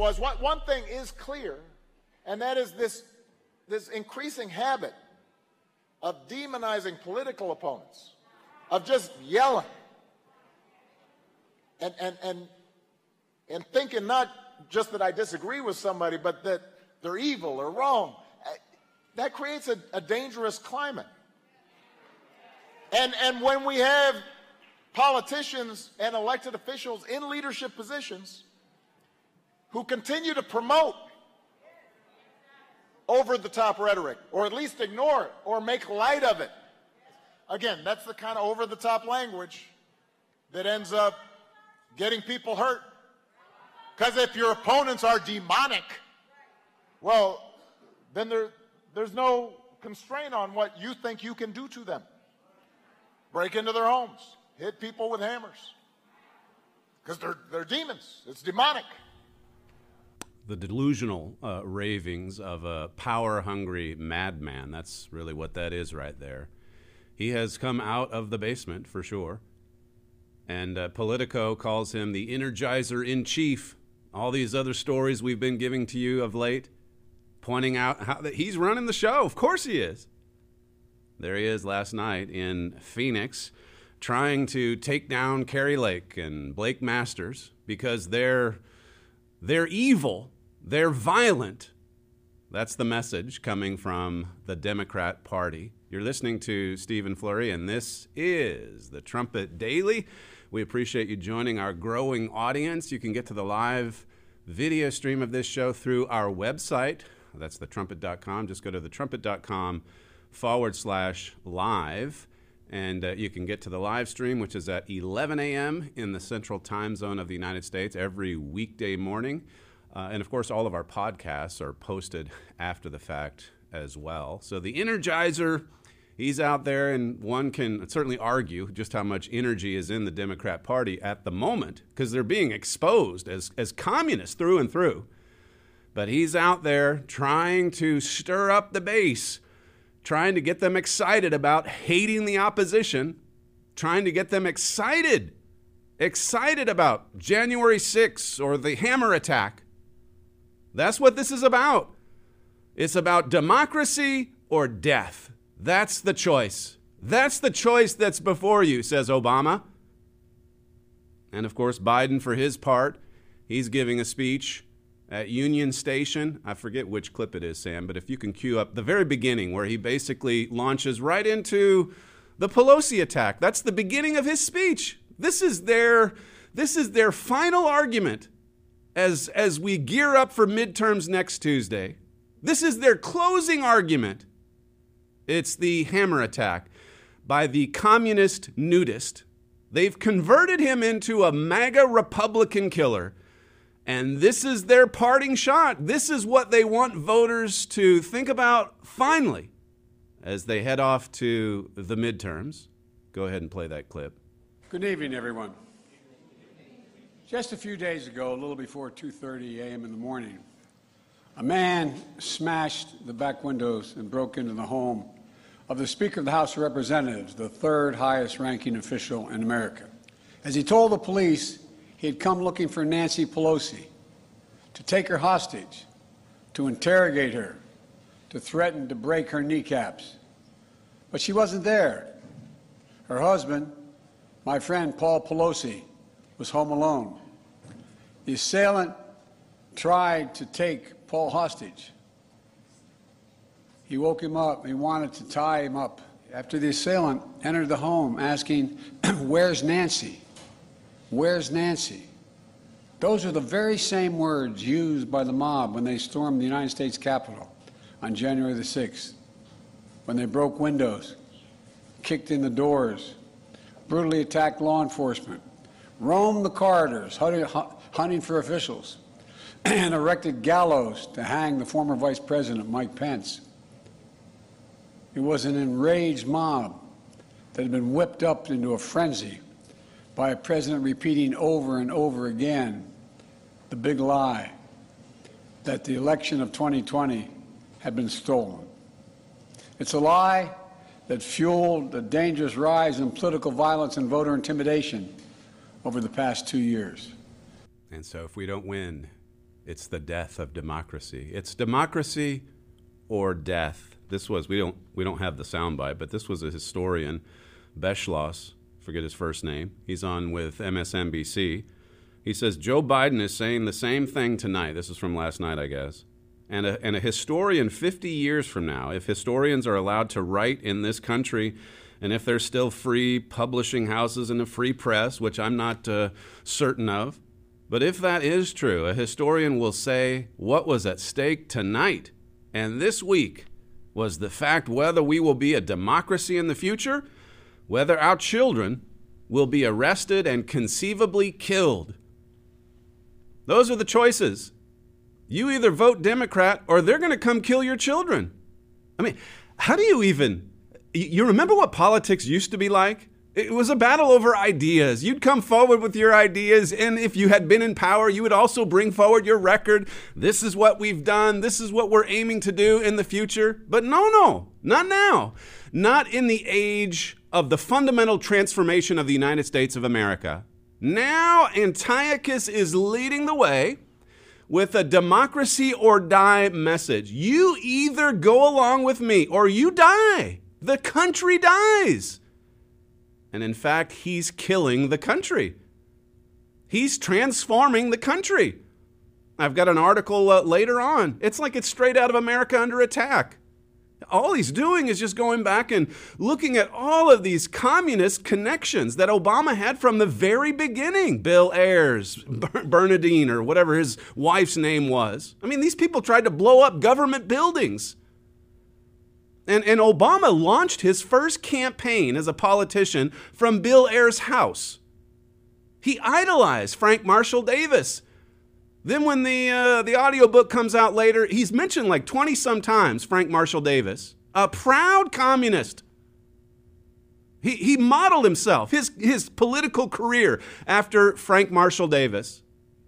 Was what one thing is clear, and that is this, this increasing habit of demonizing political opponents, of just yelling and, and, and, and thinking not just that I disagree with somebody, but that they're evil or wrong. Eh, that creates a, a dangerous climate. And, and when we have politicians and elected officials in leadership positions who continue to promote over the top rhetoric, or at least ignore it, or make light of it. Again, that's the kind of over the top language that ends up getting people hurt. Because if your opponents are demonic, well, then there, there's no constraint on what you think you can do to them. Break into their homes, hit people with hammers. Because they're, they're demons, it's demonic. The delusional uh, ravings of a power hungry madman. That's really what that is right there. He has come out of the basement for sure. And uh, Politico calls him the energizer in chief. All these other stories we've been giving to you of late, pointing out how that he's running the show. Of course he is. There he is last night in Phoenix, trying to take down Kari Lake and Blake Masters because they're they're evil, they're violent. That's the message coming from the Democrat Party. You're listening to Stephen Flurry, and this is the Trumpet Daily. We appreciate you joining our growing audience. You can get to the live video stream of this show through our website. That's thetrumpet.com. Just go to thetrumpet.com forward slash live. And uh, you can get to the live stream, which is at 11 a.m. in the central time zone of the United States every weekday morning. Uh, and of course, all of our podcasts are posted after the fact as well. So the Energizer he's out there, and one can certainly argue just how much energy is in the Democrat Party at the moment because they're being exposed as, as communists through and through. But he's out there trying to stir up the base, trying to get them excited about hating the opposition, trying to get them excited, excited about January 6th or the hammer attack. That's what this is about. It's about democracy or death. That's the choice. That's the choice that's before you, says Obama. And of course, Biden, for his part, he's giving a speech at Union Station. I forget which clip it is, Sam, but if you can cue up the very beginning where he basically launches right into the Pelosi attack. That's the beginning of his speech. This is their this is their final argument as as we gear up for midterms next Tuesday. This is their closing argument. It's the hammer attack by the communist nudist. They've converted him into a MAGA Republican killer. And this is their parting shot. This is what they want voters to think about finally as they head off to the midterms. Go ahead and play that clip. Good evening, everyone. Just a few days ago, a little before 2:30 a.m. in the morning, a man smashed the back windows and broke into the home of the Speaker of the House of Representatives, the third highest ranking official in America. As he told the police, he had come looking for Nancy Pelosi to take her hostage, to interrogate her, to threaten to break her kneecaps. But she wasn't there. Her husband, my friend Paul Pelosi, was home alone. The assailant tried to take Paul hostage. He woke him up. He wanted to tie him up. After the assailant entered the home asking, Where's Nancy? Where's Nancy? Those are the very same words used by the mob when they stormed the United States Capitol on January the 6th, when they broke windows, kicked in the doors, brutally attacked law enforcement, roamed the corridors hunting for officials, and erected gallows to hang the former Vice President Mike Pence. It was an enraged mob that had been whipped up into a frenzy by a president repeating over and over again the big lie that the election of 2020 had been stolen. It's a lie that fueled the dangerous rise in political violence and voter intimidation over the past two years. And so, if we don't win, it's the death of democracy. It's democracy or death. This was we don't we don't have the soundbite, but this was a historian, Beschloss, forget his first name. He's on with MSNBC. He says Joe Biden is saying the same thing tonight. This is from last night, I guess. And a, and a historian 50 years from now, if historians are allowed to write in this country, and if there's still free publishing houses and a free press, which I'm not uh, certain of, but if that is true, a historian will say what was at stake tonight and this week was the fact whether we will be a democracy in the future, whether our children will be arrested and conceivably killed. Those are the choices. You either vote Democrat or they're going to come kill your children. I mean, how do you even. You remember what politics used to be like? It was a battle over ideas. You'd come forward with your ideas, and if you had been in power, you would also bring forward your record. This is what we've done. This is what we're aiming to do in the future. But no, no, not now. Not in the age of the fundamental transformation of the United States of America. Now, Antiochus is leading the way with a democracy or die message. You either go along with me or you die. The country dies. And in fact, he's killing the country. He's transforming the country. I've got an article uh, later on. It's like it's straight out of America under attack. All he's doing is just going back and looking at all of these communist connections that Obama had from the very beginning. Bill Ayers, Bernadine, or whatever his wife's name was. I mean, these people tried to blow up government buildings. And, and Obama launched his first campaign as a politician from Bill Ayers' house. He idolized Frank Marshall Davis. Then, when the, uh, the audiobook comes out later, he's mentioned like 20 some times Frank Marshall Davis, a proud communist. He, he modeled himself, his, his political career, after Frank Marshall Davis.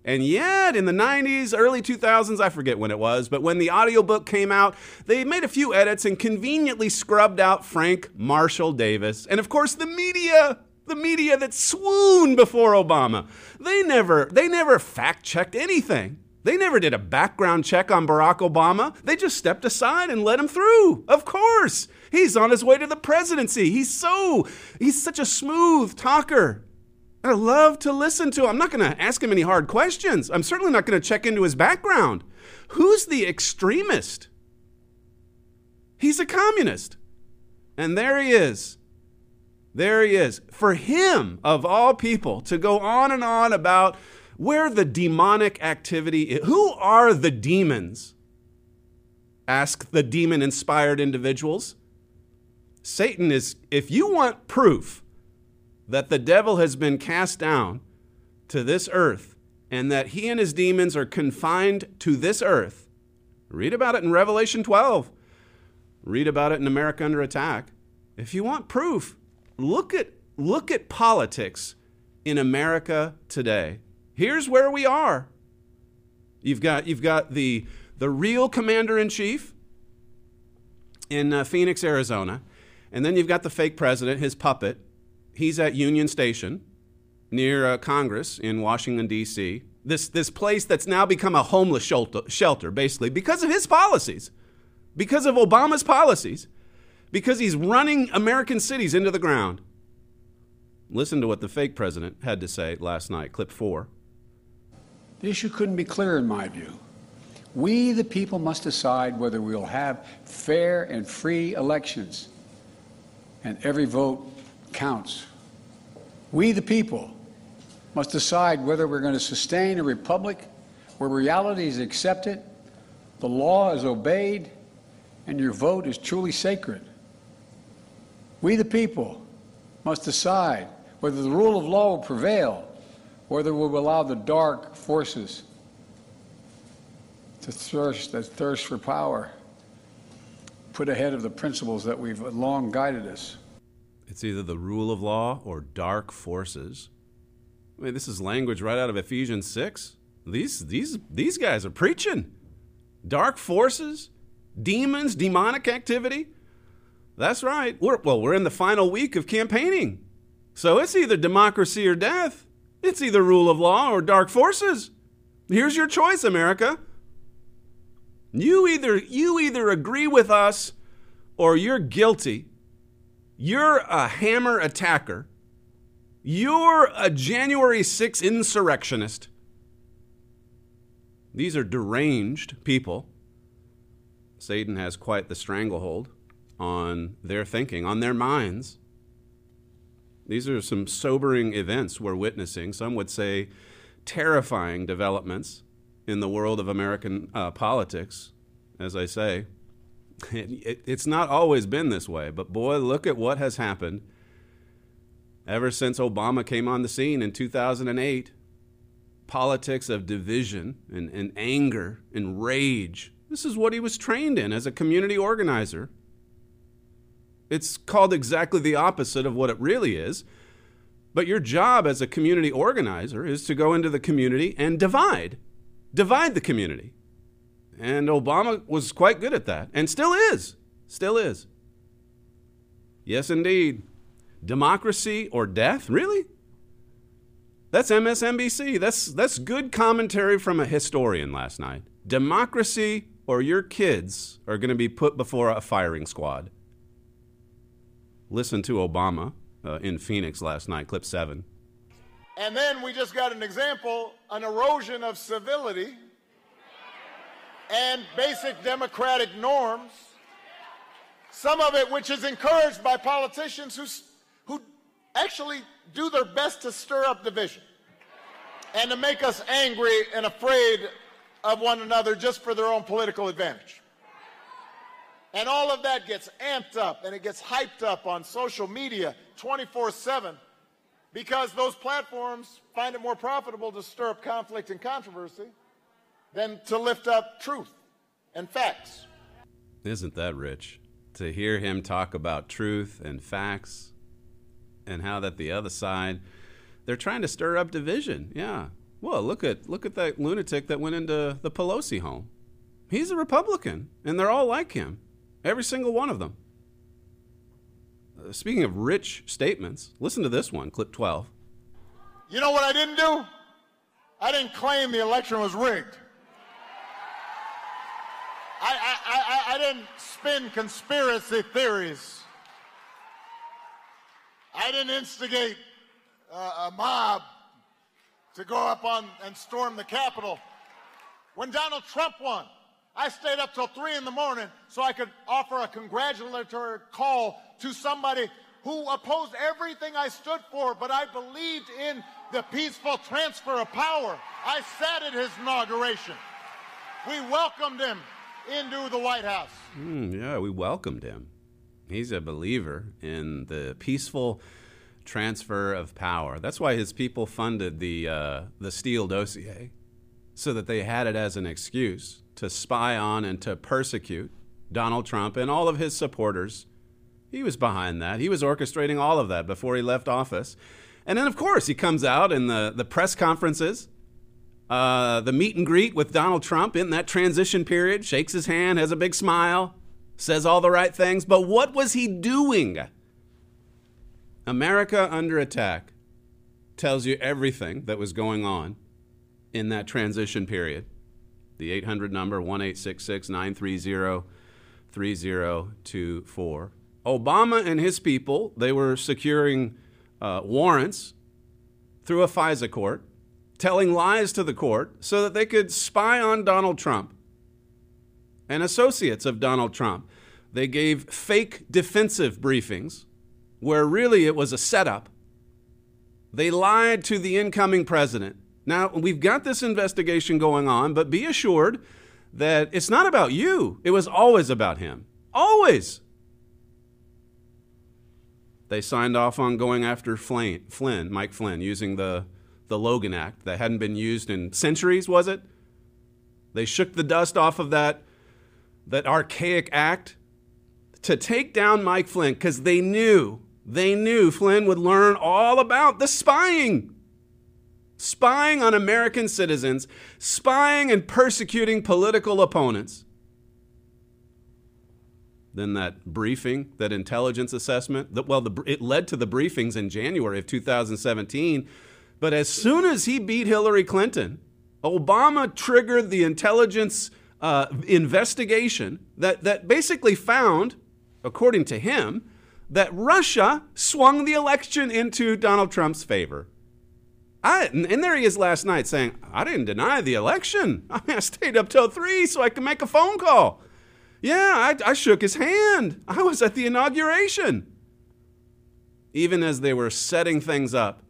And yet, in the 90s, early 2000s, I forget when it was, but when the audiobook came out, they made a few edits and conveniently scrubbed out Frank Marshall Davis. And of course, the media, the media that swooned before Obama, they never, they never fact checked anything. They never did a background check on Barack Obama. They just stepped aside and let him through. Of course. He's on his way to the presidency. He's so, he's such a smooth talker. I love to listen to him. I'm not going to ask him any hard questions. I'm certainly not going to check into his background. Who's the extremist? He's a communist. And there he is. There he is. For him, of all people, to go on and on about where the demonic activity is. Who are the demons? Ask the demon inspired individuals. Satan is, if you want proof that the devil has been cast down to this earth and that he and his demons are confined to this earth. Read about it in Revelation 12. Read about it in America Under Attack. If you want proof, look at, look at politics in America today. Here's where we are. You've got, you've got the, the real commander in chief in uh, Phoenix, Arizona, and then you've got the fake president, his puppet, he's at Union Station near uh, Congress in Washington, D.C. This, this place that's now become a homeless shelter, shelter, basically, because of his policies, because of Obama's policies, because he's running American cities into the ground. Listen to what the fake president had to say last night, clip four. The issue couldn't be clearer, in my view. We, the people, must decide whether we'll have fair and free elections, and every vote counts. We, the people, must decide whether we're going to sustain a republic where reality is accepted, the law is obeyed, and your vote is truly sacred. We, the people, must decide whether the rule of law will prevail, whether we will allow the dark forces to thirst, that thirst for power, put ahead of the principles that we've long guided us. It's either the rule of law or dark forces. I mean, this is language right out of Ephesians 6. These, these, these guys are preaching. Dark forces, demons, demonic activity. That's right. We're, well, we're in the final week of campaigning. So it's either democracy or death. It's either rule of law or dark forces. Here's your choice, America. You either you either agree with us or you're guilty. You're a hammer attacker. You're a January 6 insurrectionist. These are deranged people. Satan has quite the stranglehold on their thinking, on their minds. These are some sobering events we're witnessing. Some would say terrifying developments in the world of American uh, politics, as I say. It, it, it's not always been this way, but boy, look at what has happened ever since Obama came on the scene in 2008. Politics of division and, and anger and rage. This is what he was trained in as a community organizer. It's called exactly the opposite of what it really is. But your job as a community organizer is to go into the community and divide, divide the community. And Obama was quite good at that, and still is, still is. Yes, indeed. Democracy or death? Really? That's MSNBC. That's, that's good commentary from a historian last night. Democracy or your kids are going to be put before a firing squad. Listen to Obama uh, in Phoenix last night, clip seven. And then we just got an example an erosion of civility and basic democratic norms. Some of it which is encouraged by politicians who, who actually do their best to stir up division and to make us angry and afraid of one another just for their own political advantage. And all of that gets amped up and it gets hyped up on social media 24 7 because those platforms find it more profitable to stir up conflict and controversy than to lift up truth and facts. Isn't that rich? To hear him talk about truth and facts and how that the other side they're trying to stir up division. Yeah. Well, look at look at that lunatic that went into the Pelosi home. He's a Republican and they're all like him. Every single one of them. Uh, speaking of rich statements, listen to this one, clip 12. You know what I didn't do? I didn't claim the election was rigged. I, I, I, I didn't spin conspiracy theories. I didn't instigate uh, a mob to go up on and storm the Capitol. When Donald Trump won, I stayed up till three in the morning so I could offer a congratulatory call to somebody who opposed everything I stood for, but I believed in the peaceful transfer of power. I sat at his inauguration. We welcomed him into the White House. Mm, yeah, we welcomed him. He's a believer in the peaceful transfer of power. That's why his people funded the uh, the Steele dossier, so that they had it as an excuse to spy on and to persecute Donald Trump and all of his supporters. He was behind that. He was orchestrating all of that before he left office. And then, of course, he comes out in the, the press conferences, uh, the meet and greet with Donald Trump in that transition period, shakes his hand, has a big smile, says all the right things. But what was he doing? America Under Attack tells you everything that was going on in that transition period. The 800 number, 1 930 3024. Obama and his people, they were securing uh, warrants through a FISA court, telling lies to the court so that they could spy on Donald Trump and associates of Donald Trump. They gave fake defensive briefings where really it was a setup. They lied to the incoming president. Now, we've got this investigation going on, but be assured that it's not about you. It was always about him. Always. They signed off on going after Flynn, Flynn, Mike Flynn, using the, the Logan Act that hadn't been used in centuries, was it? They shook the dust off of that, that archaic act to take down Mike Flynn because they knew, they knew Flynn would learn all about the spying. Spying on American citizens, spying and persecuting political opponents. Then that briefing, that intelligence assessment, that, well, the, it led to the briefings in January of 2017. But as soon as he beat Hillary Clinton, Obama triggered the intelligence uh, investigation that, that basically found, according to him, that Russia swung the election into Donald Trump's favor. I, and there he is last night saying, I didn't deny the election. I, mean, I stayed up till three so I could make a phone call. Yeah, I, I shook his hand. I was at the inauguration. Even as they were setting things up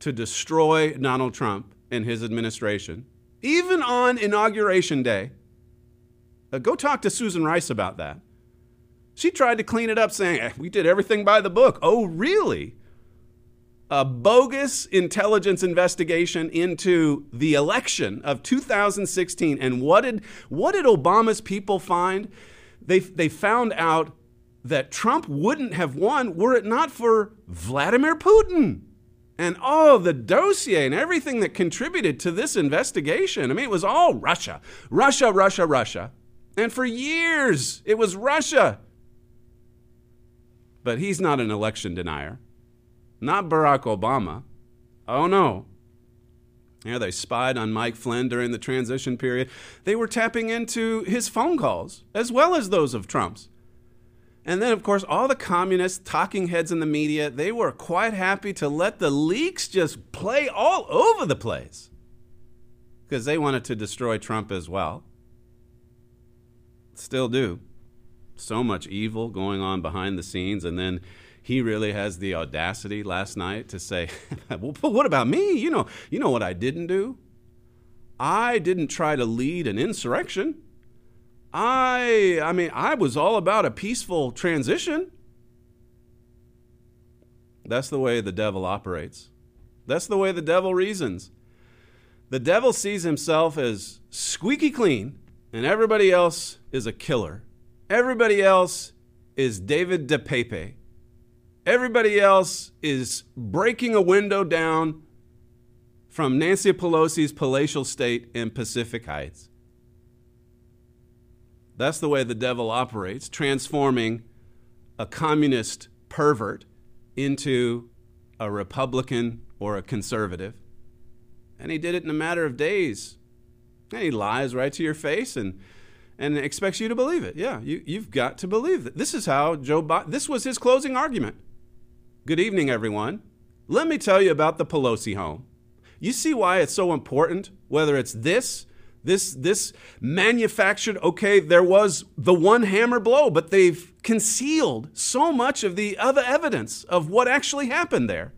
to destroy Donald Trump and his administration, even on inauguration day, uh, go talk to Susan Rice about that. She tried to clean it up, saying, eh, We did everything by the book. Oh, really? A bogus intelligence investigation into the election of 2016. And what did, what did Obama's people find? They, they found out that Trump wouldn't have won were it not for Vladimir Putin and all the dossier and everything that contributed to this investigation. I mean, it was all Russia, Russia, Russia, Russia. And for years, it was Russia. But he's not an election denier. Not Barack Obama. Oh, no. Yeah, they spied on Mike Flynn during the transition period. They were tapping into his phone calls, as well as those of Trump's. And then, of course, all the communists, talking heads in the media, they were quite happy to let the leaks just play all over the place because they wanted to destroy Trump as well. Still do. So much evil going on behind the scenes. And then he really has the audacity last night to say, well, but what about me? You know, you know what I didn't do? I didn't try to lead an insurrection. I I mean, I was all about a peaceful transition. That's the way the devil operates. That's the way the devil reasons. The devil sees himself as squeaky clean, and everybody else is a killer. Everybody else is David DePepe. Everybody else is breaking a window down from Nancy Pelosi's palatial state in Pacific Heights. That's the way the devil operates, transforming a communist pervert into a Republican or a conservative. And he did it in a matter of days. And he lies right to your face and, and expects you to believe it. Yeah, you, you've got to believe that. This is how Joe Biden, this was his closing argument. Good evening, everyone. Let me tell you about the Pelosi home. You see why it's so important, whether it's this this this manufactured okay there was the one hammer blow but they've concealed so much of the other evidence of what actually happened there.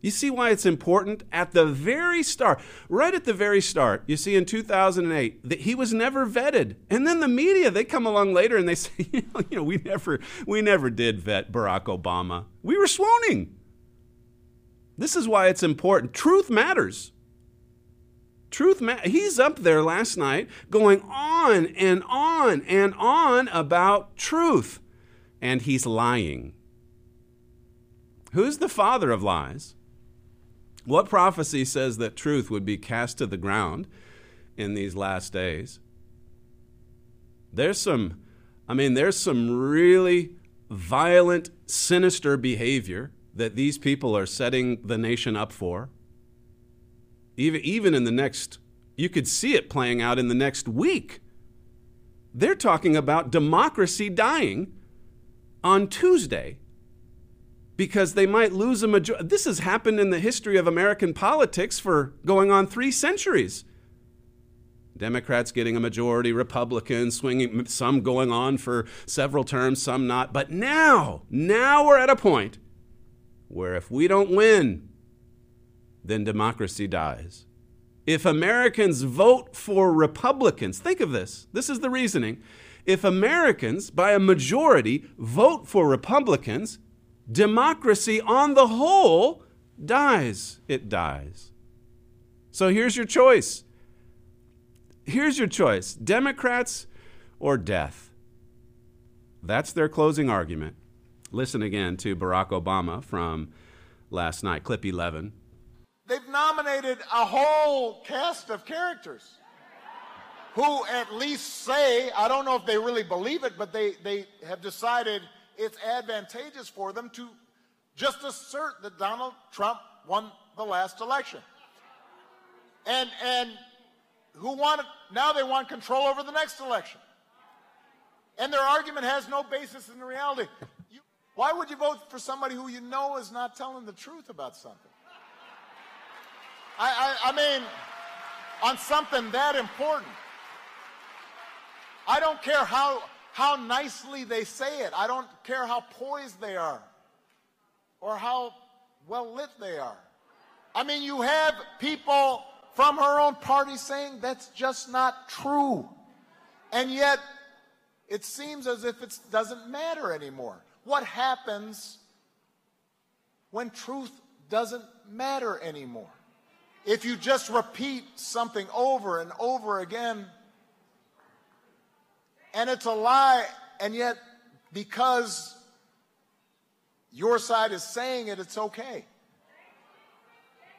You see why it's important? At the very start right at the very start you see in 2008 that he was never vetted. And then the media they come along later and they say you know, you know we never we never did vet barack obama. We were swooning. This is why it's important. Truth matters Truth, ma- he's up there last night going on and on and on about truth, and he's lying. Who's the father of lies? What prophecy says that truth would be cast to the ground in these last days? There's some, I mean, there's some really violent, sinister behavior that these people are setting the nation up for even, even in the next, you could see it playing out in the next week. They're talking about democracy dying on Tuesday because they might lose a majority. This has happened in the history of American politics for going on three centuries. Democrats getting a majority, Republicans swinging, some going on for several terms, some not. But now, now we're at a point where if we don't win, then democracy dies. If Americans vote for Republicans, think of this. This is the reasoning. If Americans, by a majority, vote for Republicans, democracy on the whole dies. It dies. So here's your choice here's your choice Democrats or death. That's their closing argument. Listen again to Barack Obama from last night, clip 11. They've nominated a whole cast of characters who at least say, I don't know if they really believe it, but they, they have decided it's advantageous for them to just assert that Donald Trump won the last election. And, and who want, now they want control over the next election. And their argument has no basis in reality. You, why would you vote for somebody who you know is not telling the truth about something? I, I, I mean, on something that important. I don't care how, how nicely they say it. I don't care how poised they are or how well lit they are. I mean, you have people from her own party saying that's just not true. And yet, it seems as if it doesn't matter anymore. What happens when truth doesn't matter anymore? If you just repeat something over and over again, and it's a lie, and yet because your side is saying it, it's okay.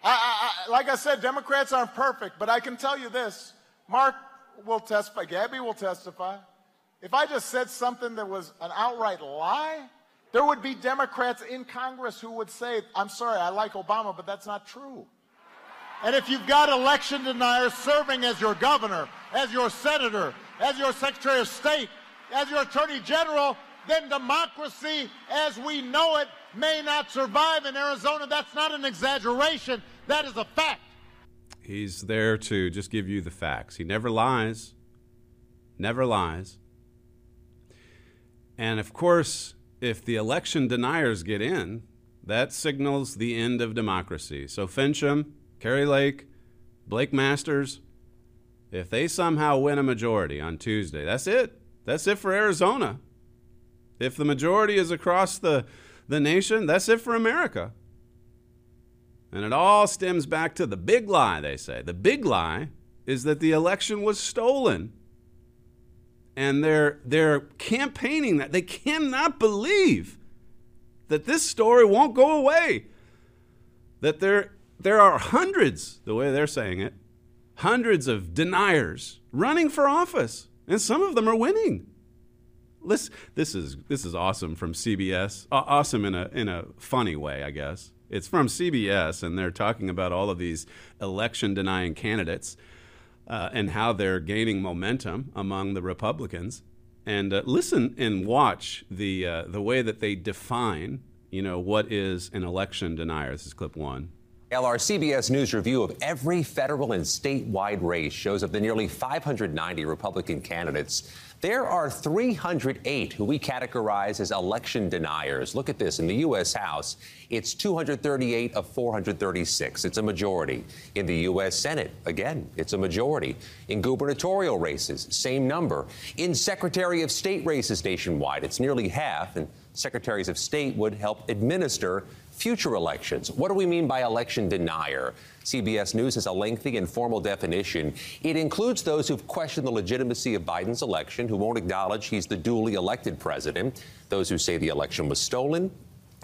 I, I, I, like I said, Democrats aren't perfect, but I can tell you this Mark will testify, Gabby will testify. If I just said something that was an outright lie, there would be Democrats in Congress who would say, I'm sorry, I like Obama, but that's not true. And if you've got election deniers serving as your governor, as your senator, as your secretary of state, as your attorney general, then democracy as we know it may not survive in Arizona. That's not an exaggeration, that is a fact. He's there to just give you the facts. He never lies, never lies. And of course, if the election deniers get in, that signals the end of democracy. So Finchem, Kari Lake, Blake Masters, if they somehow win a majority on Tuesday, that's it. That's it for Arizona. If the majority is across the, the nation, that's it for America. And it all stems back to the big lie, they say. The big lie is that the election was stolen. And they're, they're campaigning that. They cannot believe that this story won't go away. That there, there are hundreds, the way they're saying it, hundreds of deniers running for office. And some of them are winning. This, this is this is awesome from CBS. awesome in a in a funny way, I guess. It's from CBS, and they're talking about all of these election denying candidates uh, and how they're gaining momentum among the Republicans. And uh, listen and watch the uh, the way that they define, you know, what is an election denier. This is clip one. Our CBS News review of every federal and statewide race shows of the nearly 590 Republican candidates, there are 308 who we categorize as election deniers. Look at this. In the U.S. House, it's 238 of 436. It's a majority. In the U.S. Senate, again, it's a majority. In gubernatorial races, same number. In Secretary of State races nationwide, it's nearly half. And secretaries of state would help administer future elections. What do we mean by election denier? CBS News has a lengthy and formal definition. It includes those who've questioned the legitimacy of Biden's election, who won't acknowledge he's the duly elected president, those who say the election was stolen,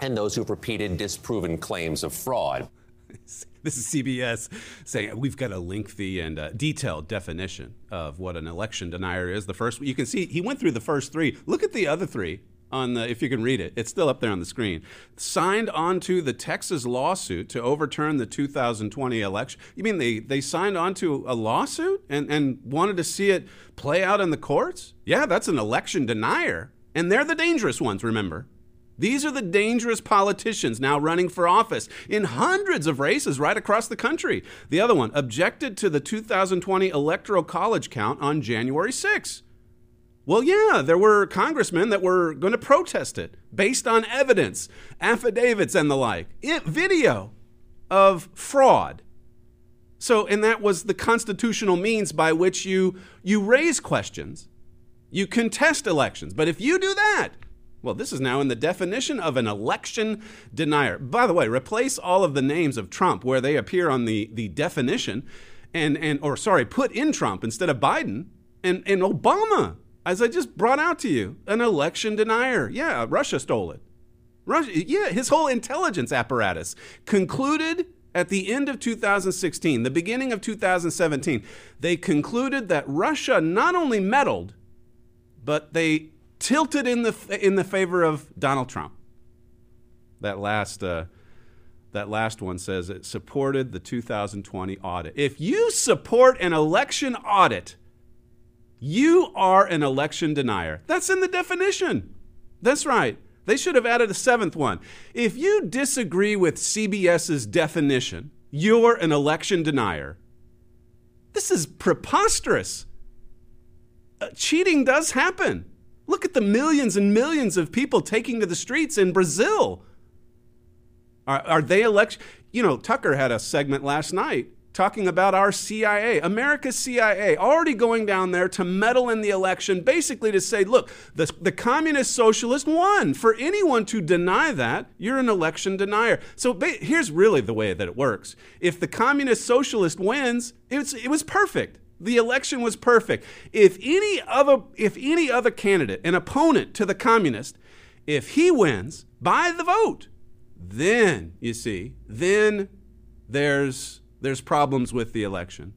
and those who've repeated disproven claims of fraud. This is CBS saying we've got a lengthy and uh, detailed definition of what an election denier is. The first, you can see he went through the first three. Look at the other three on the if you can read it it's still up there on the screen. Signed onto the texas lawsuit to overturn the 2020 election. You mean they they signed onto a lawsuit and and wanted to see it play out in the courts? Yeah that's an election denier. And they're the dangerous ones remember. These are the dangerous politicians now running for office in hundreds of races right across the country. The other one objected to the 2020 electoral college count on January 6. Well, yeah, there were congressmen that were going to protest it based on evidence, affidavits, and the like, it, video of fraud. So, and that was the constitutional means by which you you raise questions, you contest elections. But if you do that, well, this is now in the definition of an election denier. By the way, replace all of the names of Trump where they appear on the, the definition and, and or sorry, put in Trump instead of Biden and, and Obama, as I just brought out to you, an election denier. Yeah, Russia stole it. Russia, yeah, his whole intelligence apparatus concluded at the end of 2016, the beginning of 2017, they concluded that Russia not only meddled, but they tilted in the in the favor of Donald Trump. That last uh, that last one says it supported the 2020 audit. If you support an election audit, you are an election denier. That's in the definition. That's right. They should have added a seventh one. If you disagree with CBS's definition, you're an election denier. This is preposterous. Uh, cheating does happen. Look at the millions and millions of people taking to the streets in Brazil. Are, are they election? You know, Tucker had a segment last night talking about our CIA, America's CIA, already going down there to meddle in the election, basically to say, look, the, the communist socialist won. For anyone to deny that, you're an election denier. So ba- here's really the way that it works. If the communist socialist wins, it's, it was perfect. The election was perfect. If any other if any other candidate, an opponent to the communist, if he wins by the vote, then you see, then there's there's problems with the election.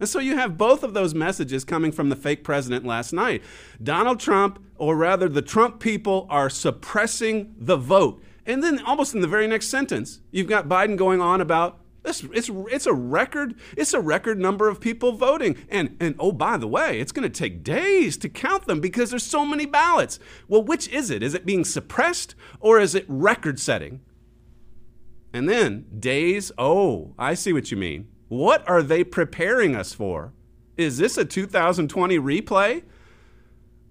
And so you have both of those messages coming from the fake president last night. Donald Trump, or rather the Trump people, are suppressing the vote. And then almost in the very next sentence, you've got Biden going on about it's, it's, it's a record it's a record number of people voting and and oh by the way it's going to take days to count them because there's so many ballots well which is it is it being suppressed or is it record setting and then days, oh, I see what you mean. What are they preparing us for? Is this a 2020 replay?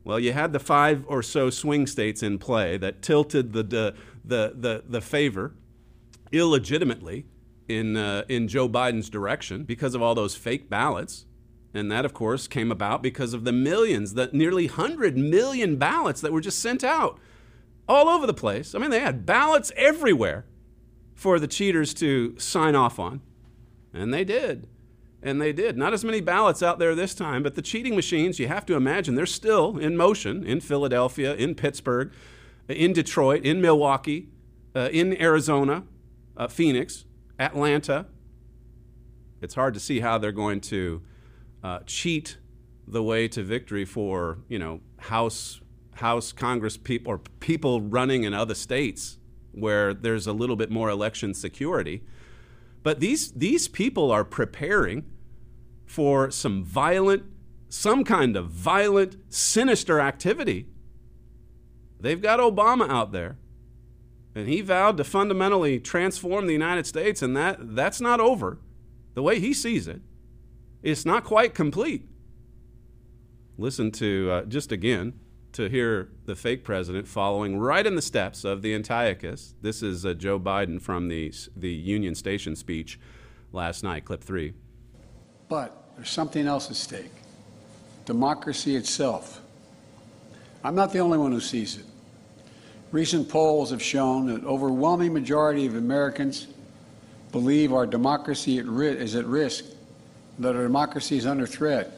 Well, you had the five or so swing states in play that tilted the, the, the, the, the favor illegitimately in, uh, in Joe Biden's direction because of all those fake ballots. And that, of course, came about because of the millions, the nearly 100 million ballots that were just sent out all over the place. I mean, they had ballots everywhere for the cheaters to sign off on. And they did. And they did. Not as many ballots out there this time, but the cheating machines, you have to imagine, they're still in motion in Philadelphia, in Pittsburgh, in Detroit, in Milwaukee, uh, in Arizona, uh, Phoenix, Atlanta. It's hard to see how they're going to uh, cheat the way to victory for, you know, House, House, Congress people, or people running in other states where there's a little bit more election security. But these, these people are preparing for some violent, some kind of violent, sinister activity. They've got Obama out there, and he vowed to fundamentally transform the United States, and that, that's not over. The way he sees it, it's not quite complete. Listen to, uh, just again, to hear the fake president following right in the steps of the Antiochus. This is uh, Joe Biden from the, the Union Station speech last night, clip three. But there's something else at stake democracy itself. I'm not the only one who sees it. Recent polls have shown that overwhelming majority of Americans believe our democracy is at risk, that our democracy is under threat.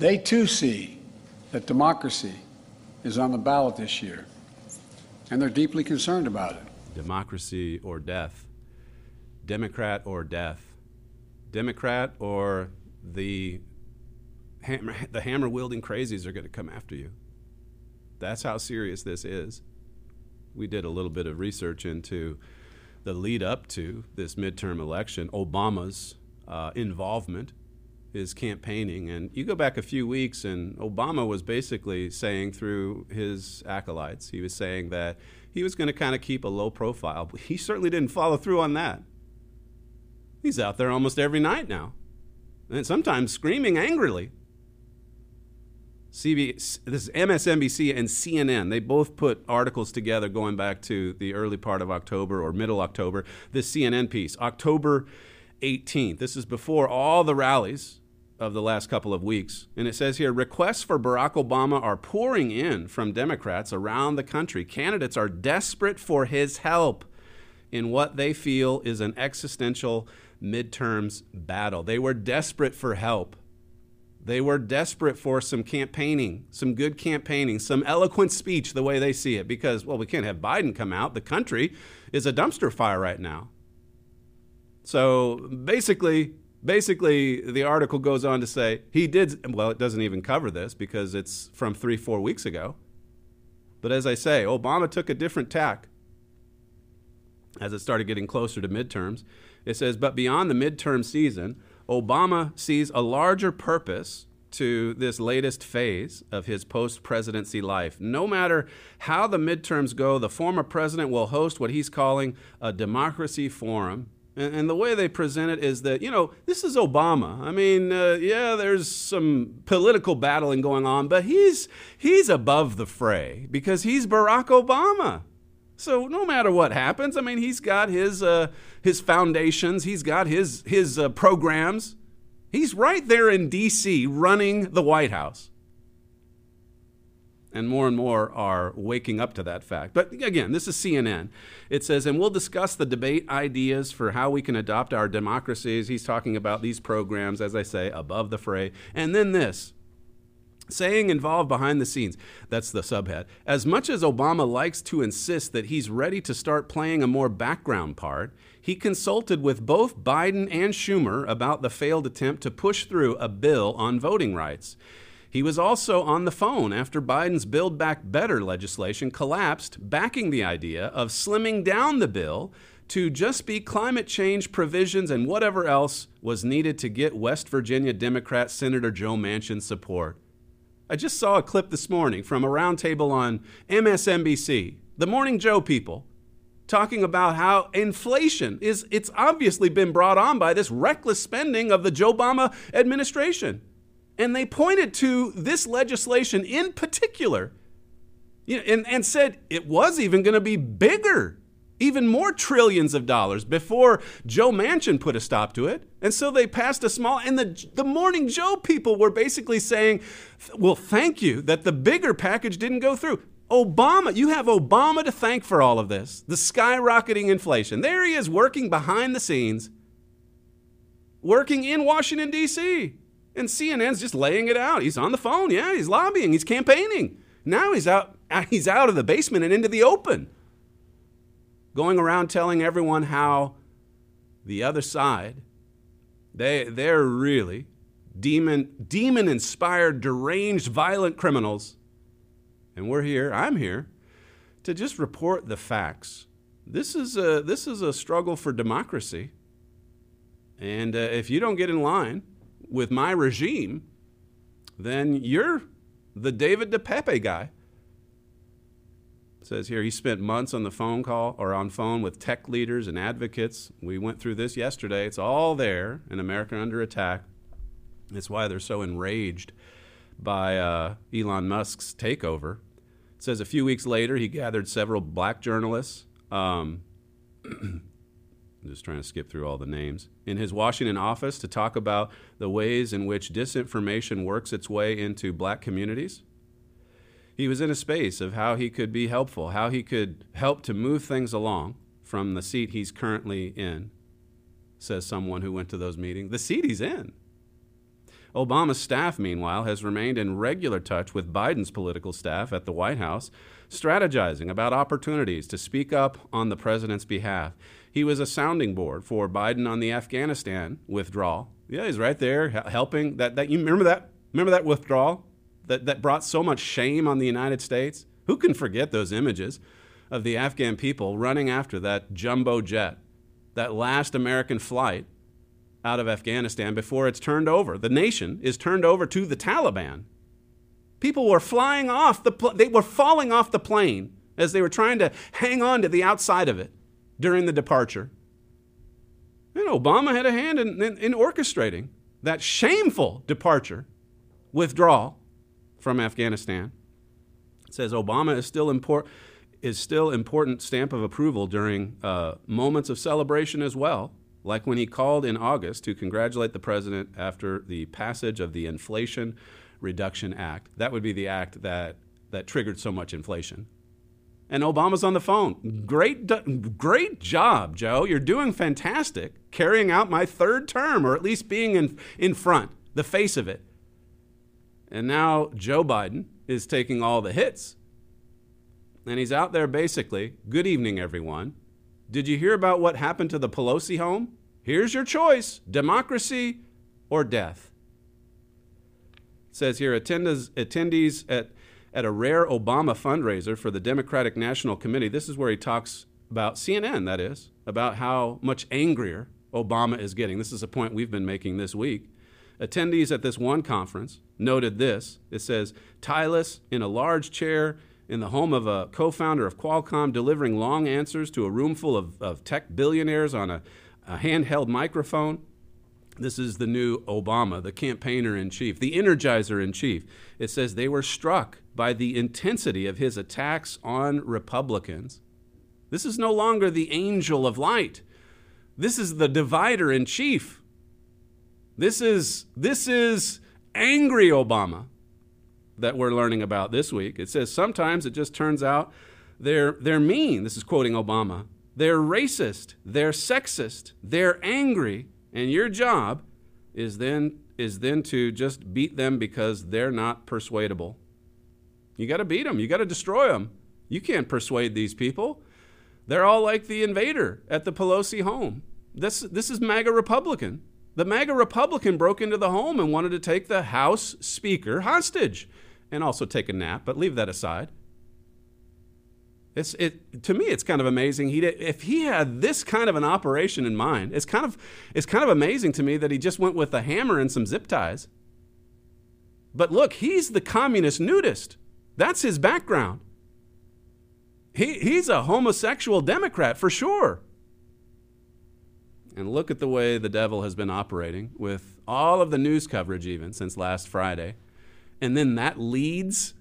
They too see that democracy is on the ballot this year, and they're deeply concerned about it. Democracy or death, Democrat or death, Democrat or the hammer, the hammer wielding crazies are going to come after you. That's how serious this is. We did a little bit of research into the lead up to this midterm election, Obama's uh, involvement his campaigning. And you go back a few weeks, and Obama was basically saying through his acolytes, he was saying that he was going to kind of keep a low profile. But he certainly didn't follow through on that. He's out there almost every night now, and sometimes screaming angrily. CBS, this is MSNBC and CNN. They both put articles together going back to the early part of October or middle October. This CNN piece, October 18th. This is before all the rallies of the last couple of weeks. And it says here requests for Barack Obama are pouring in from Democrats around the country. Candidates are desperate for his help in what they feel is an existential midterms battle. They were desperate for help. They were desperate for some campaigning, some good campaigning, some eloquent speech, the way they see it, because, well, we can't have Biden come out. The country is a dumpster fire right now. So basically, basically, the article goes on to say he did, well, it doesn't even cover this because it's from three, four weeks ago. But as I say, Obama took a different tack as it started getting closer to midterms. It says, but beyond the midterm season, Obama sees a larger purpose to this latest phase of his post presidency life. No matter how the midterms go, the former president will host what he's calling a democracy forum. And, the way they present it is that, you know, this is Obama. I mean, uh, yeah, there's some political battling going on, but he's, he's above the fray because he's Barack Obama. So no matter what happens, I mean, he's got his uh, his foundations, he's got his his uh, programs. He's right there in D.C. running the White House. And more and more are waking up to that fact. But again, this is CNN. It says, and we'll discuss the debate ideas for how we can adopt our democracies. He's talking about these programs, as I say, above the fray. And then this saying involved behind the scenes. That's the subhead. As much as Obama likes to insist that he's ready to start playing a more background part, he consulted with both Biden and Schumer about the failed attempt to push through a bill on voting rights. He was also on the phone after Biden's Build Back Better legislation collapsed, backing the idea of slimming down the bill to just be climate change provisions and whatever else was needed to get West Virginia Democrat Senator Joe Manchin's support. I just saw a clip this morning from a roundtable on MSNBC, the Morning Joe people, talking about how inflation is it's obviously been brought on by this reckless spending of the Joe Obama administration. And they pointed to this legislation in particular you know, and, and said it was even going to be bigger even more trillions of dollars before Joe Manchin put a stop to it. And so they passed a small, and the, the Morning Joe people were basically saying, well, thank you that the bigger package didn't go through. Obama, you have Obama to thank for all of this, the skyrocketing inflation. There he is working behind the scenes, working in Washington, D.C. And CNN's just laying it out. He's on the phone. Yeah, he's lobbying, he's campaigning. Now he's out, he's out of the basement and into the open going around telling everyone how the other side, they, they're really demon, demon inspired, deranged, violent criminals. And we're here, I'm here, to just report the facts. This is a, this is a struggle for democracy. And uh, if you don't get in line with my regime, then you're the David DePape guy says here he spent months on the phone call or on phone with tech leaders and advocates. We went through this yesterday. It's all there in America Under Attack. It's why they're so enraged by uh, Elon Musk's takeover. It says a few weeks later he gathered several black journalists. Um, Just trying to skip through all the names. In his Washington office to talk about the ways in which disinformation works its way into black communities he was in a space of how he could be helpful, how he could help to move things along from the seat he's currently in, says someone who went to those meetings. The seat he's in. Obama's staff, meanwhile, has remained in regular touch with Biden's political staff at the White House, strategizing about opportunities to speak up on the president's behalf. He was a sounding board for Biden on the Afghanistan withdrawal. Yeah, he's right there helping. That, that you remember that? Remember that withdrawal? that, that brought so much shame on the United States? Who can forget those images of the Afghan people running after that jumbo jet, that last American flight out of Afghanistan before it's turned over? The nation is turned over to the Taliban. People were flying off the pl- they were falling off the plane as they were trying to hang on to the outside of it during the departure. And Obama had a hand in, in, in orchestrating that shameful departure, withdrawal from Afghanistan. It says Obama is still important is still important stamp of approval during uh, moments of celebration as well, like when he called in August to congratulate the president after the passage of the Inflation Reduction Act. That would be the act that that triggered so much inflation. And Obama's on the phone. Great, great job, Joe. You're doing fantastic, carrying out my third term, or at least being in, in front, the face of it. And now Joe Biden is taking all the hits. And he's out there basically, good evening, everyone. Did you hear about what happened to the Pelosi home? Here's your choice democracy or death. It says here attendees, attendees at, at a rare Obama fundraiser for the Democratic National Committee. This is where he talks about CNN, that is, about how much angrier Obama is getting. This is a point we've been making this week. Attendees at this one conference noted this. It says, Tillis in a large chair in the home of a co founder of Qualcomm, delivering long answers to a room full of, of tech billionaires on a, a handheld microphone. This is the new Obama, the campaigner in chief, the energizer in chief. It says they were struck by the intensity of his attacks on Republicans. This is no longer the angel of light. This is the divider in chief. This is this is angry Obama that we're learning about this week. It says sometimes it just turns out they're they're mean. This is quoting Obama. They're racist, they're sexist, they're angry, and your job is then is then to just beat them because they're not persuadable. You got to beat them. You got to destroy them. You can't persuade these people. They're all like the invader at the Pelosi home. This this is MAGA Republican. The MAGA Republican broke into the home and wanted to take the House Speaker hostage and also take a nap, but leave that aside. It's, it, to me, it's kind of amazing. He, if he had this kind of an operation in mind, it's kind, of, it's kind of amazing to me that he just went with a hammer and some zip ties. But look, he's the communist nudist. That's his background. He, he's a homosexual Democrat for sure. And look at the way the devil has been operating with all of the news coverage, even since last Friday. And then that leads.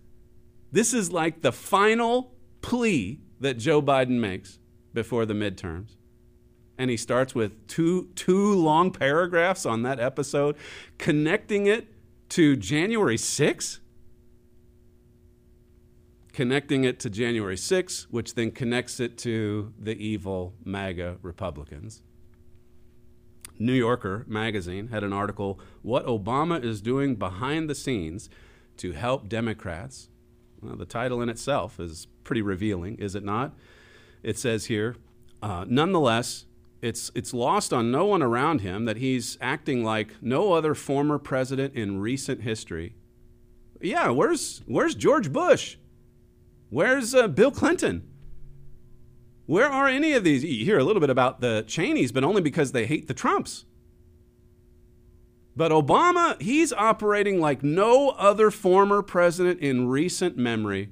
This is like the final plea that Joe Biden makes before the midterms. And he starts with two, two long paragraphs on that episode, connecting it to January 6th. Connecting it to January 6th, which then connects it to the evil MAGA Republicans. New Yorker magazine had an article, What Obama is Doing Behind the Scenes to Help Democrats. Well, the title in itself is pretty revealing, is it not? It says here, uh, nonetheless, it's, it's lost on no one around him that he's acting like no other former president in recent history. Yeah, where's, where's George Bush? Where's uh, Bill Clinton? Where are any of these? You hear a little bit about the Cheneys, but only because they hate the Trumps. But Obama, he's operating like no other former president in recent memory.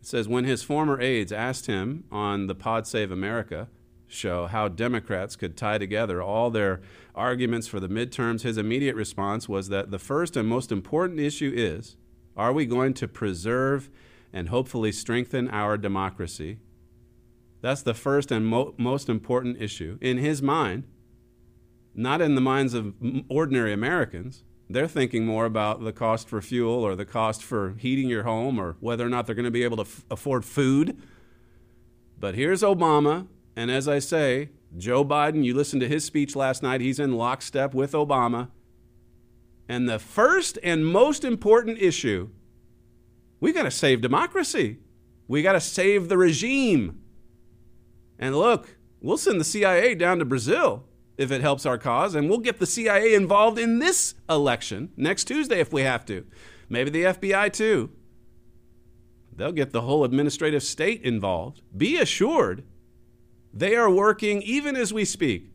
It says when his former aides asked him on the Pod Save America show how Democrats could tie together all their arguments for the midterms, his immediate response was that the first and most important issue is are we going to preserve and hopefully strengthen our democracy? That's the first and mo- most important issue. In his mind, not in the minds of ordinary Americans. They're thinking more about the cost for fuel or the cost for heating your home or whether or not they're going to be able to f- afford food. But here's Obama, and as I say, Joe Biden, you listened to his speech last night, he's in lockstep with Obama. And the first and most important issue we got to save democracy. We got to save the regime. And look, we'll send the CIA down to Brazil if it helps our cause. And we'll get the CIA involved in this election next Tuesday if we have to. Maybe the FBI too. They'll get the whole administrative state involved. Be assured they are working, even as we speak,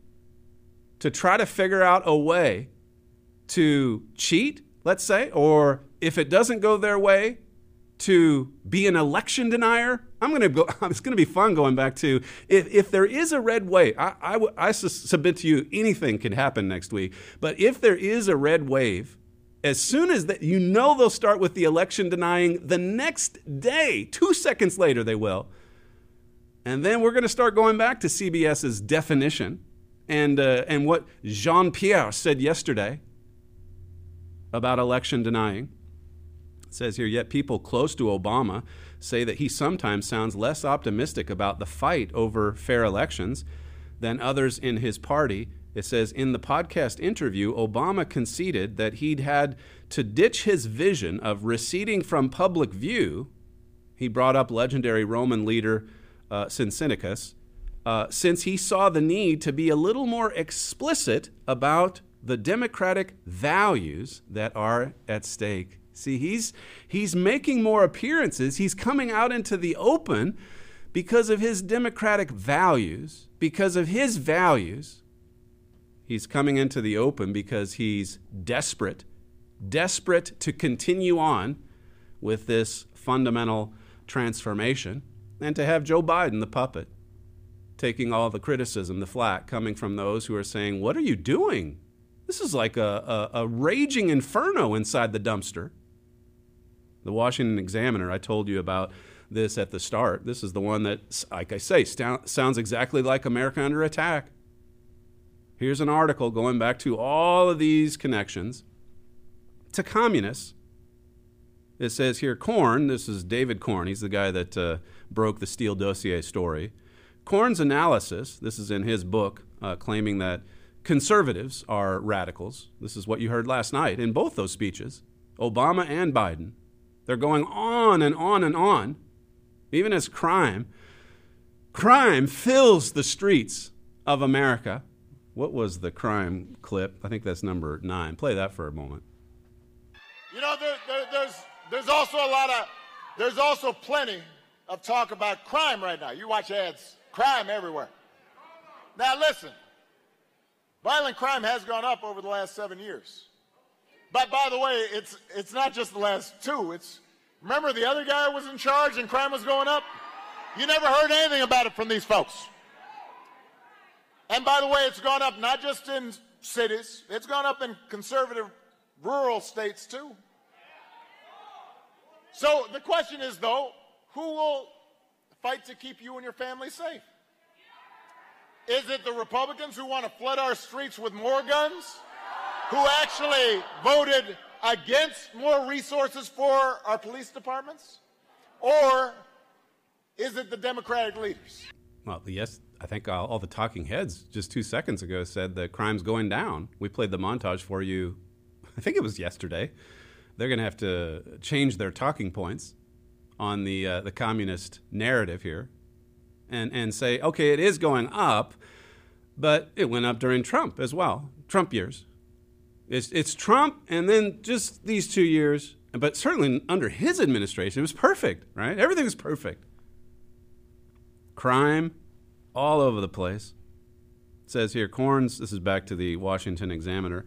to try to figure out a way to cheat, let's say, or if it doesn't go their way, to be an election denier. I'm going to go. It's going to be fun going back to if, if there is a red wave. I, I, submit to you anything can happen next week. But if there is a red wave, as soon as that, you know they'll start with the election denying the next day. Two seconds later, they will. And then we're going to start going back to CBS's definition and, uh, and what Jean Pierre said yesterday about election denying. It says here, yet people close to Obama say that he sometimes sounds less optimistic about the fight over fair elections than others in his party. It says in the podcast interview, Obama conceded that he'd had to ditch his vision of receding from public view. He brought up legendary Roman leader uh, Cincinnatus, uh, since he saw the need to be a little more explicit about the democratic values that are at stake. See, he's, he's making more appearances. He's coming out into the open because of his democratic values, because of his values. He's coming into the open because he's desperate, desperate to continue on with this fundamental transformation and to have Joe Biden, the puppet, taking all the criticism, the flack coming from those who are saying, What are you doing? This is like a, a, a raging inferno inside the dumpster. The Washington Examiner, I told you about this at the start. This is the one that, like I say, st- sounds exactly like America Under Attack. Here's an article going back to all of these connections to communists. It says here, Corn, this is David Corn, he's the guy that uh, broke the Steele dossier story. Corn's analysis, this is in his book, uh, claiming that conservatives are radicals. This is what you heard last night in both those speeches, Obama and Biden. They're going on and on and on, even as crime. Crime fills the streets of America. What was the crime clip? I think that's number nine. Play that for a moment. You know, there, there, there's, there's also a lot of, there's also plenty of talk about crime right now. You watch ads, crime everywhere. Now listen, violent crime has gone up over the last seven years. But by the way, it's, it's not just the last two. It's, remember the other guy was in charge and crime was going up? You never heard anything about it from these folks. And by the way, it's gone up not just in cities, it's gone up in conservative rural states too. So the question is, though, who will fight to keep you and your family safe? Is it the Republicans who want to flood our streets with more guns? Who actually voted against more resources for our police departments? Or is it the Democratic leaders? Well, yes, I think all, all, the talking heads just two seconds ago said the crime's going down. We played the montage for you, I think it was yesterday. They're going to have to change their talking points on the, uh, the communist narrative here and, and say, okay, it is going up, but it went up during Trump as well, Trump years. It's, it's Trump and then just these two years, but certainly under his administration, it was perfect, right? Everything was perfect. Crime, all over the place. It says here, Corn's, this is back to the Washington Examiner,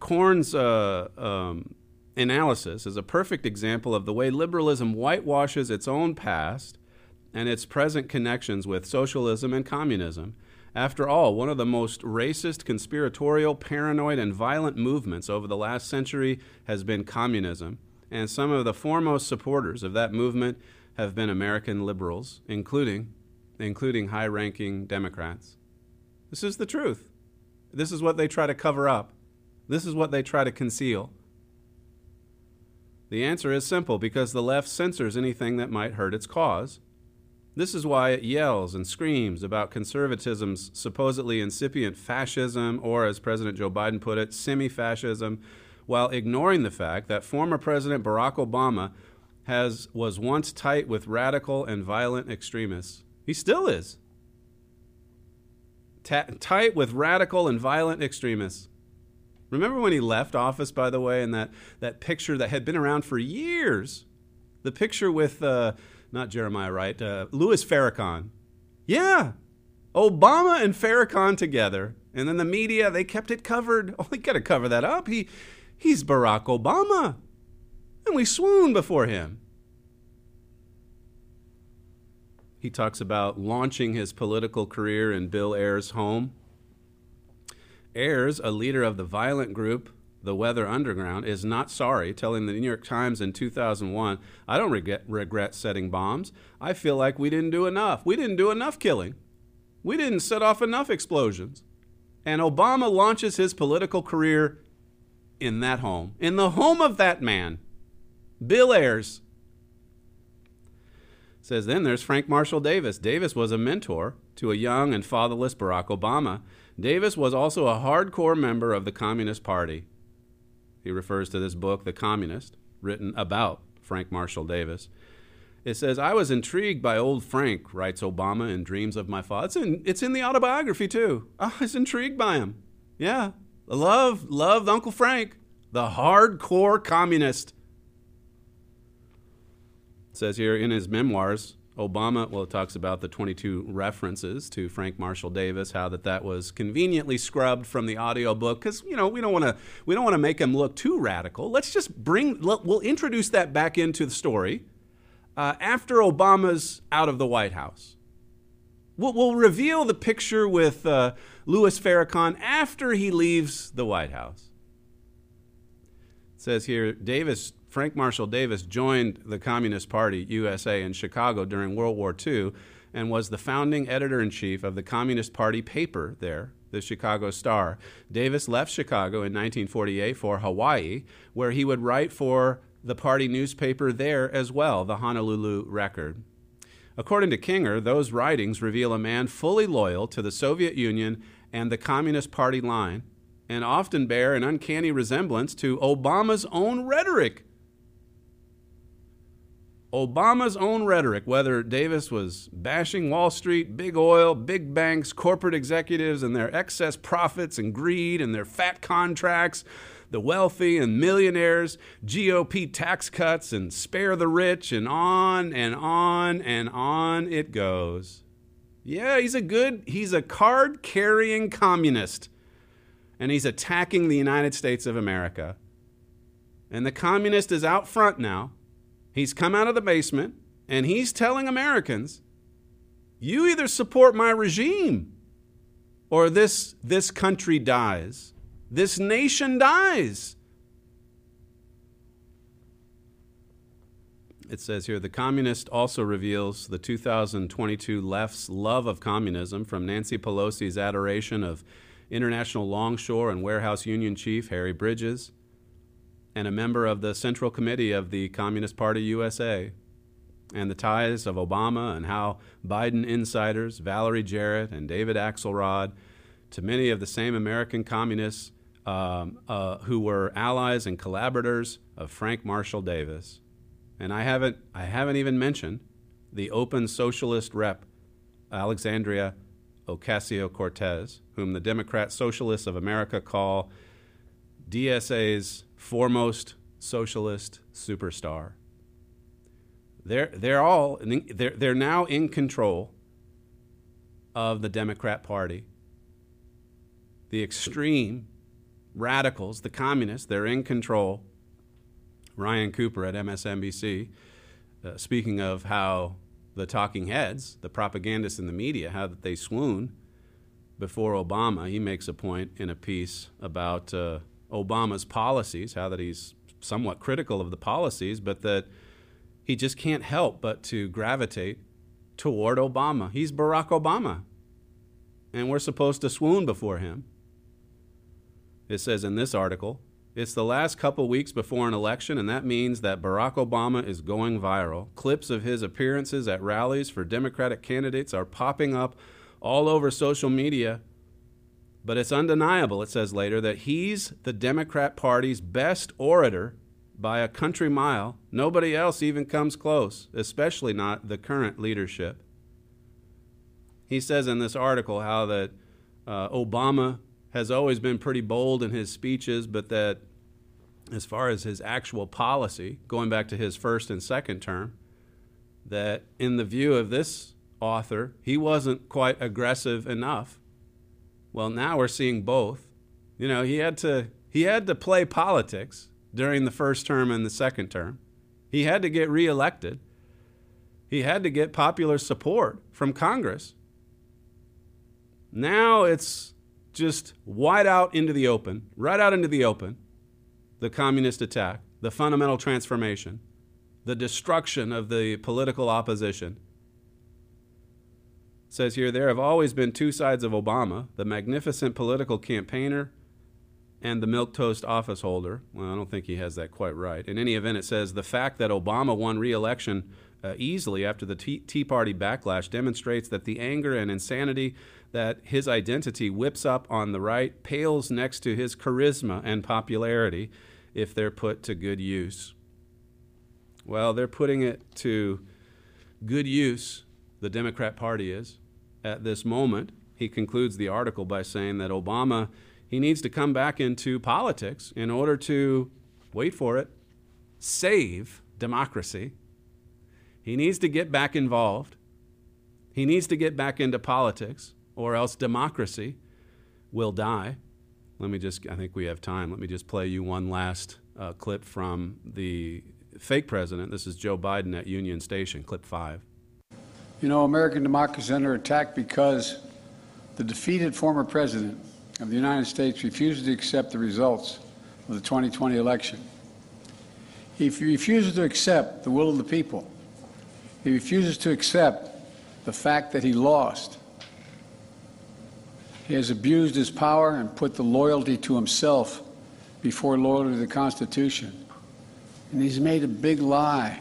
Corn's uh, um, analysis is a perfect example of the way liberalism whitewashes its own past and its present connections with socialism and communism. After all, one of the most racist, conspiratorial, paranoid, and violent movements over the last century has been communism, and some of the foremost supporters of that movement have been American liberals, including including high ranking Democrats. This is the truth. This is what they try to cover up. This is what they try to conceal. The answer is simple because the left censors anything that might hurt its cause. This is why it yells and screams about conservatism's supposedly incipient fascism, or as President Joe Biden put it, semi fascism, while ignoring the fact that former President Barack Obama has, was once tight with radical and violent extremists. He still is. Ta- tight with radical and violent extremists. Remember when he left office, by the way, and that, that picture that had been around for years? The picture with, uh, not Jeremiah Wright, uh, Louis Farrakhan. Yeah, Obama and Farrakhan together. And then the media, they kept it covered. Oh, they got to cover that up. He, he's Barack Obama. And we swoon before him. He talks about launching his political career in Bill Ayers' home. Ayers, a leader of the violent group the Weather Underground, is not sorry, telling the New York Times in 2001, I don't regret, regret setting bombs. I feel like we didn't do enough. We didn't do enough killing. We didn't set off enough explosions. And Obama launches his political career in that home, in the home of that man. Bill Ayers. Says then there's Frank Marshall Davis. Davis was a mentor to a young and fatherless Barack Obama. Davis was also a hardcore member of the Communist Party. He refers to this book, The Communist, written about Frank Marshall Davis. It says, I was intrigued by old Frank, writes Obama in Dreams of My Father. It's in, it's in the autobiography, too. I was intrigued by him. Yeah. Love, loved Uncle Frank, the hardcore communist. It says here in his memoirs, Obama, well, it talks about the 22 references to Frank Marshall Davis, how that that was conveniently scrubbed from the audio book because you know we don't want to we don't want to make him look too radical. Let's just bring we'll introduce that back into the story uh, after Obama's out of the White House. We'll, we'll reveal the picture with uh, Louis Farrakhan after he leaves the White House. It says here Davis Frank Marshall Davis joined the Communist Party USA in Chicago during World War II and was the founding editor in chief of the Communist Party paper there, the Chicago Star. Davis left Chicago in 1948 for Hawaii, where he would write for the party newspaper there as well, the Honolulu Record. According to Kengor, those writings reveal a man fully loyal to the Soviet Union and the Communist Party line, and often bear an uncanny resemblance to Obama's own rhetoric Obama's own rhetoric, whether Davis was bashing Wall Street, big oil, big banks, corporate executives, and their excess profits and greed and their fat contracts, the wealthy and millionaires, GOP tax cuts and spare the rich, and on and on and on it goes. Yeah, he's a good, he's a card carrying communist, and he's attacking the United States of America. And the communist is out front now He's come out of the basement and he's telling Americans, you either support my regime or this, this country dies. This nation dies. It says here the communist also reveals the 2022 left's love of communism from Nancy Pelosi's adoration of International Longshore and Warehouse Union Chief Harry Bridges and a member of the Central Committee of the Communist Party USA, and the ties of Obama and how Biden insiders, Valerie Jarrett and David Axelrod, to many of the same American communists um, uh, who were allies and collaborators of Frank Marshall Davis. And I haven't, I haven't even mentioned the open socialist rep, Alexandria Ocasio Cortez, whom the Democrat Socialists of America call DSA's foremost socialist superstar. They're, they're all they're, they're now in control of the Democrat Party. The extreme radicals, the communists, they're in control. Ryan Cooper at MSNBC, uh, speaking of how the talking heads, the propagandists in the media, how that they swoon before Obama, he makes a point in a piece about uh, Obama's policies, how that he's somewhat critical of the policies, but that he just can't help but to gravitate toward Obama. He's Barack Obama, and we're supposed to swoon before him. It says in this article, it's the last couple weeks before an election, and that means that Barack Obama is going viral. Clips of his appearances at rallies for Democratic candidates are popping up all over social media but it's undeniable, it says later, that he's the Democrat Party's best orator by a country mile. Nobody else even comes close, especially not the current leadership. He says in this article how that uh, Obama has always been pretty bold in his speeches, but that as far as his actual policy, going back to his first and second term, that in the view of this author, he wasn't quite aggressive enough well, now we're seeing both. You know, he had to he had to play politics during the first term and the second term. He had to get reelected. He had to get popular support from Congress. Now it's just wide out into the open, right out into the open, the communist attack, the fundamental transformation, the destruction of the political opposition says here there have always been two sides of Obama the magnificent political campaigner and the milk toast office holder. Well, I don't think he has that quite right. In any event, it says the fact that Obama won re-election uh, easily after the tea Party backlash demonstrates that the anger and insanity that his identity whips up on the right pales next to his charisma and popularity if they're put to good use. Well, they're putting it to good use, the Democrat Party is, at this moment. He concludes the article by saying that Obama he needs to come back into politics in order to wait for it, save democracy. He needs to get back involved. He needs to get back into politics, or else democracy will die. Let me just, I think we have time. Let me just play you one last uh, clip from the fake president. This is Joe Biden at Union Station, clip five. You know, American democracy is under attack because the defeated former president of the United States refuses to accept the results of the 2020 election. He refuses to accept the will of the people. He refuses to accept the fact that he lost. He has abused his power and put the loyalty to himself before loyalty to the Constitution. And he's made a big lie,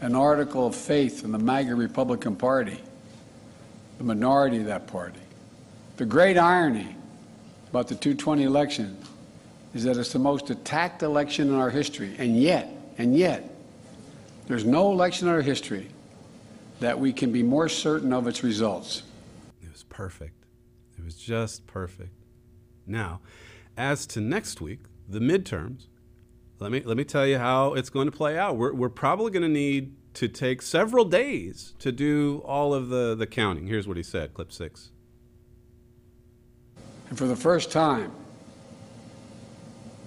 an article of faith in the MAGA Republican Party, the minority of that party. The great irony about the 220 election is that it's the most attacked election in our history. And yet, and yet, there's no election in our history that we can be more certain of its results. It was perfect. It was just perfect. Now, as to next week, the midterms, let me, let me tell you how it's going to play out. We're, we're probably going to need to take several days to do all of the, the counting. Here's what he said, clip six. And for the first time,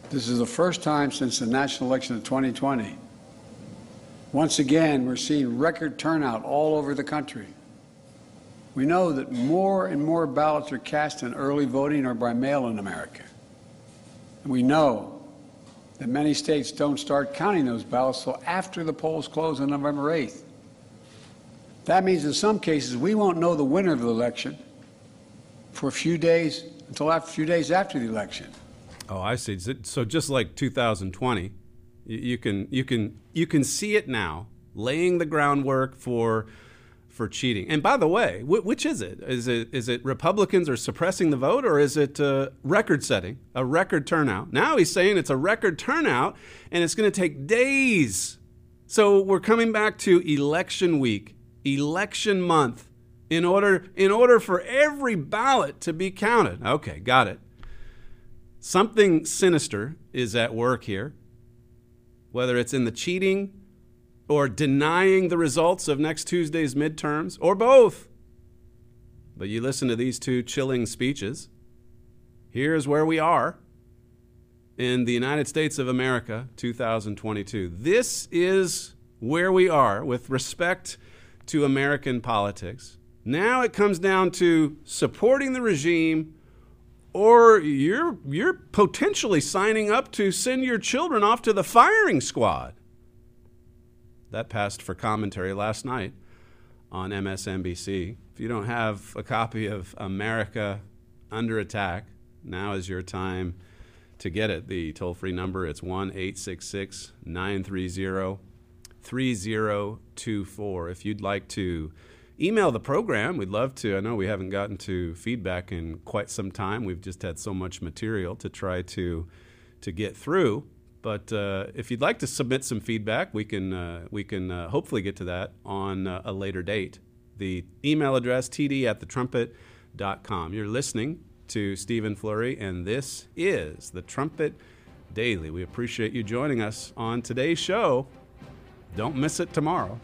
this is the first time since the national election of 2020. Once again, we're seeing record turnout all over the country. We know that more and more ballots are cast in early voting or by mail in America. And we know that many states don't start counting those ballots until after the polls close on November 8th. That means in some cases we won't know the winner of the election for a few days until a few days after the election. Oh, I see. So just like 2020, you can you can you can see it now, laying the groundwork for for cheating. And by the way, which is it? Is it is it Republicans are suppressing the vote, or is it uh, record setting, a record turnout? Now he's saying it's a record turnout, and it's going to take days. So we're coming back to election week, election month in order in order for every ballot to be counted. Okay, got it. Something sinister is at work here. Whether it's in the cheating or denying the results of next Tuesday's midterms or both. But you listen to these two chilling speeches. Here's where we are in the United States of America 2022. This is where we are with respect to American politics. Now it comes down to supporting the regime or you're you're potentially signing up to send your children off to the firing squad. That passed for commentary last night on MSNBC. If you don't have a copy of America Under Attack, now is your time to get it. The toll free number it's 1 866 930 3024. If you'd like to email the program. We'd love to. I know we haven't gotten to feedback in quite some time. We've just had so much material to try to to get through. But uh, if you'd like to submit some feedback, we can uh, we can uh, hopefully get to that on uh, a later date. The email address td at thetrumpet.com. You're listening to Stephen Flurry, and this is the Trumpet Daily. We appreciate you joining us on today's show. Don't miss it tomorrow.